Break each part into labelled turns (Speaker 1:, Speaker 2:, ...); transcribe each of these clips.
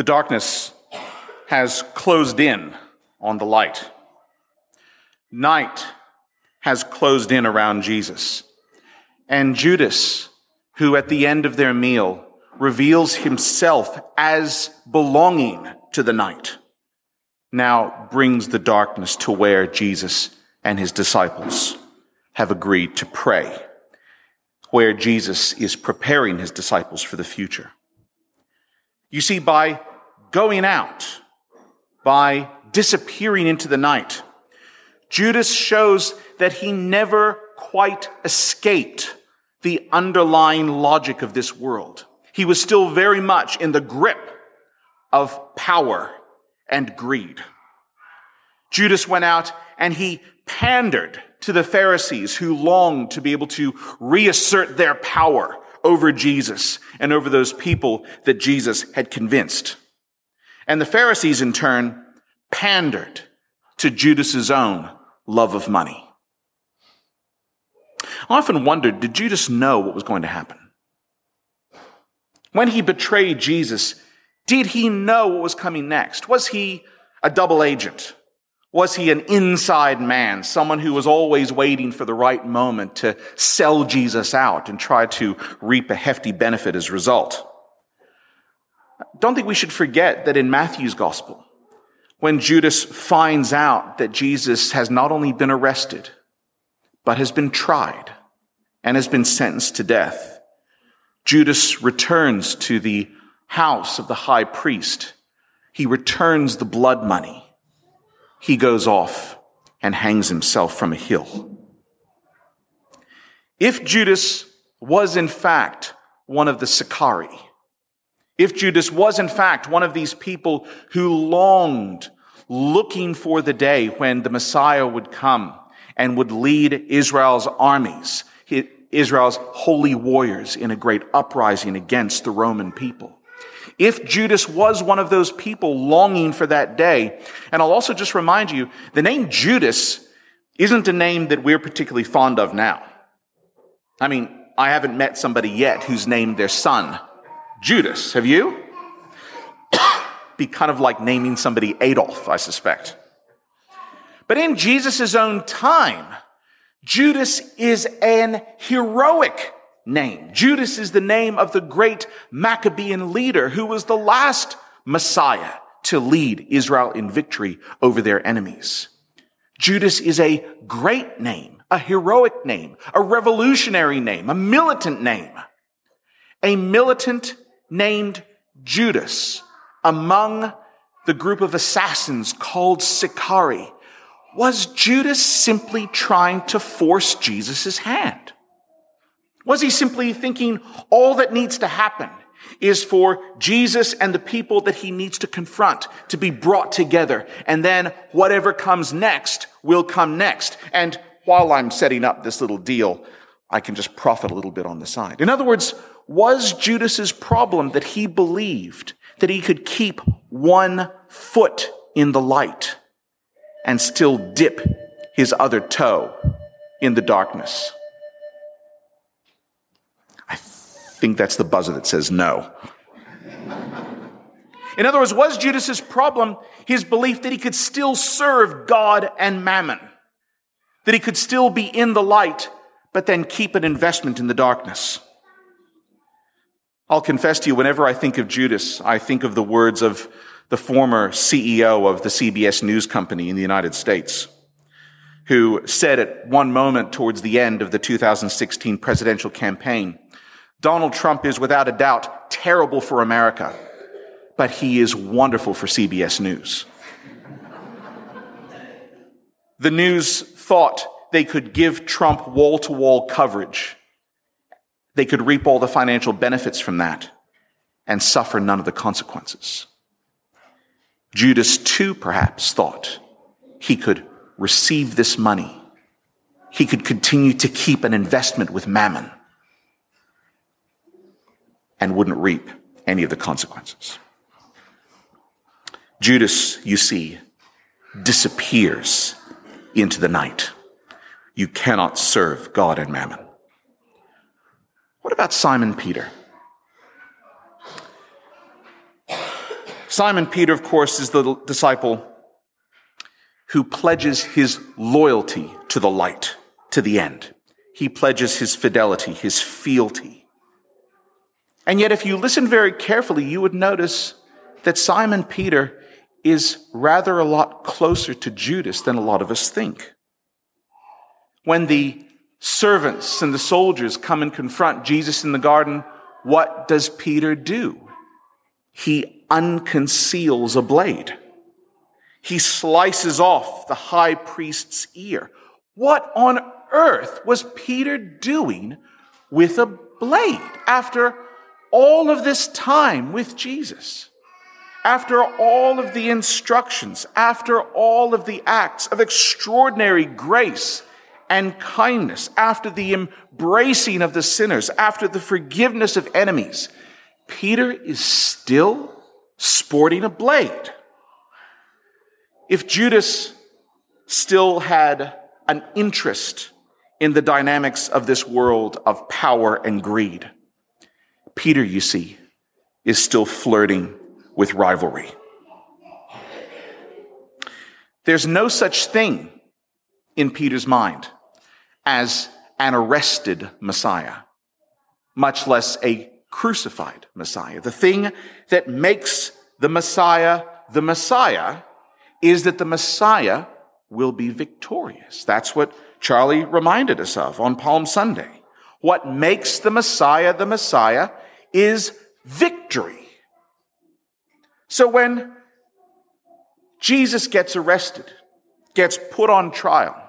Speaker 1: The darkness has closed in on the light. Night has closed in around Jesus. And Judas, who at the end of their meal reveals himself as belonging to the night, now brings the darkness to where Jesus and his disciples have agreed to pray, where Jesus is preparing his disciples for the future. You see, by going out, by disappearing into the night, Judas shows that he never quite escaped the underlying logic of this world. He was still very much in the grip of power and greed. Judas went out and he pandered to the Pharisees who longed to be able to reassert their power over Jesus and over those people that Jesus had convinced. And the Pharisees in turn pandered to Judas's own love of money. I often wondered, did Judas know what was going to happen? When he betrayed Jesus, did he know what was coming next? Was he a double agent? Was he an inside man, someone who was always waiting for the right moment to sell Jesus out and try to reap a hefty benefit as a result? Don't think we should forget that in Matthew's gospel, when Judas finds out that Jesus has not only been arrested, but has been tried and has been sentenced to death, Judas returns to the house of the high priest. He returns the blood money. He goes off and hangs himself from a hill. If Judas was in fact one of the Sicarii, if Judas was in fact one of these people who longed, looking for the day when the Messiah would come and would lead Israel's armies, Israel's holy warriors in a great uprising against the Roman people. If Judas was one of those people longing for that day, and I'll also just remind you, the name Judas isn't a name that we're particularly fond of now. I mean, I haven't met somebody yet who's named their son Judas. Have you? Be kind of like naming somebody Adolf, I suspect. But in Jesus' own time, Judas is an heroic name. Judas is the name of the great Maccabean leader who was the last Messiah to lead Israel in victory over their enemies. Judas is a great name, a heroic name, a revolutionary name, a militant name. A militant named Judas among the group of assassins called Sicarii. Was Judas simply trying to force Jesus' hand? Was he simply thinking all that needs to happen is for Jesus and the people that he needs to confront to be brought together, and then whatever comes next will come next. And while I'm setting up this little deal, I can just profit a little bit on the side. In other words, was Judas's problem that he believed that he could keep one foot in the light and still dip his other toe in the darkness? I think that's the buzzer that says no. In other words, was Judas's problem his belief that he could still serve God and mammon? That he could still be in the light, but then keep an investment in the darkness? I'll confess to you, whenever I think of Judas, I think of the words of the former CEO of the CBS News Company in the United States, who said at one moment towards the end of the 2016 presidential campaign, Donald Trump is without a doubt terrible for America, but he is wonderful for CBS News. the news thought they could give Trump wall to wall coverage they could reap all the financial benefits from that and suffer none of the consequences. Judas too perhaps thought he could receive this money. He could continue to keep an investment with mammon and wouldn't reap any of the consequences. Judas, you see, disappears into the night. You cannot serve God and mammon. What about Simon Peter? Simon Peter, of course, is the disciple who pledges his loyalty to the light to the end. He pledges his fidelity, his fealty. And yet, if you listen very carefully, you would notice that Simon Peter is rather a lot closer to Judas than a lot of us think. When the servants and the soldiers come and confront Jesus in the garden, what does Peter do? He unconceals a blade. He slices off the high priest's ear. What on earth was Peter doing with a blade after all of this time with Jesus? After all of the instructions, after all of the acts of extraordinary grace and kindness, after the embracing of the sinners, after the forgiveness of enemies, Peter is still sporting a blade. If Judas still had an interest in the dynamics of this world of power and greed, Peter, you see, is still flirting with rivalry. There's no such thing in Peter's mind as an arrested Messiah, much less a crucified Messiah. The thing that makes the Messiah the Messiah is that the Messiah will be victorious. That's what Charlie reminded us of on Palm Sunday. What makes the Messiah the Messiah is victory. So when Jesus gets arrested, gets put on trial,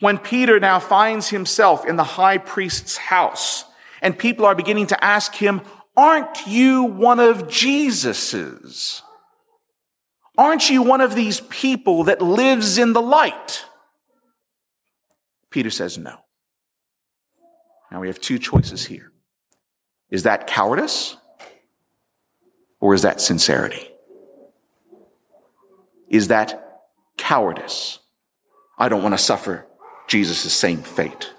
Speaker 1: when Peter now finds himself in the high priest's house, and people are beginning to ask him, Aren't you one of Jesus's? Aren't you one of these people that lives in the light? Peter says no. Now we have two choices here. Is that cowardice or is that sincerity? Is that cowardice? I don't want to suffer Jesus' same fate.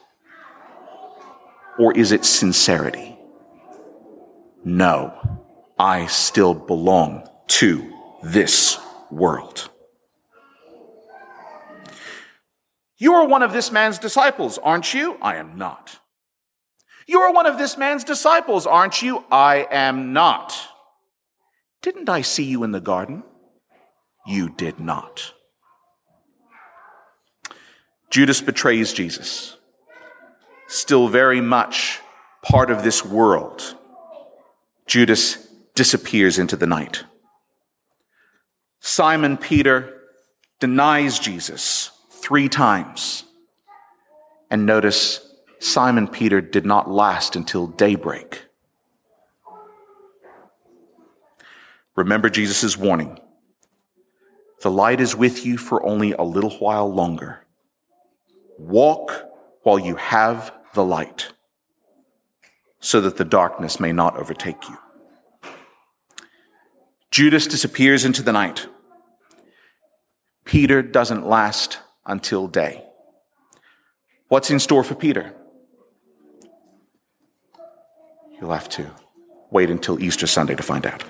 Speaker 1: Or is it sincerity? No, I still belong to this world. You are one of this man's disciples, aren't you? I am not. You are one of this man's disciples, aren't you? I am not. Didn't I see you in the garden? You did not. Judas betrays Jesus, still very much part of this world. Judas disappears into the night. Simon Peter denies Jesus three times. And notice Simon Peter did not last until daybreak. Remember Jesus' warning. The light is with you for only a little while longer. Walk while you have the light, so that the darkness may not overtake you. Judas disappears into the night. Peter doesn't last until day. What's in store for Peter? You'll have to wait until Easter Sunday to find out.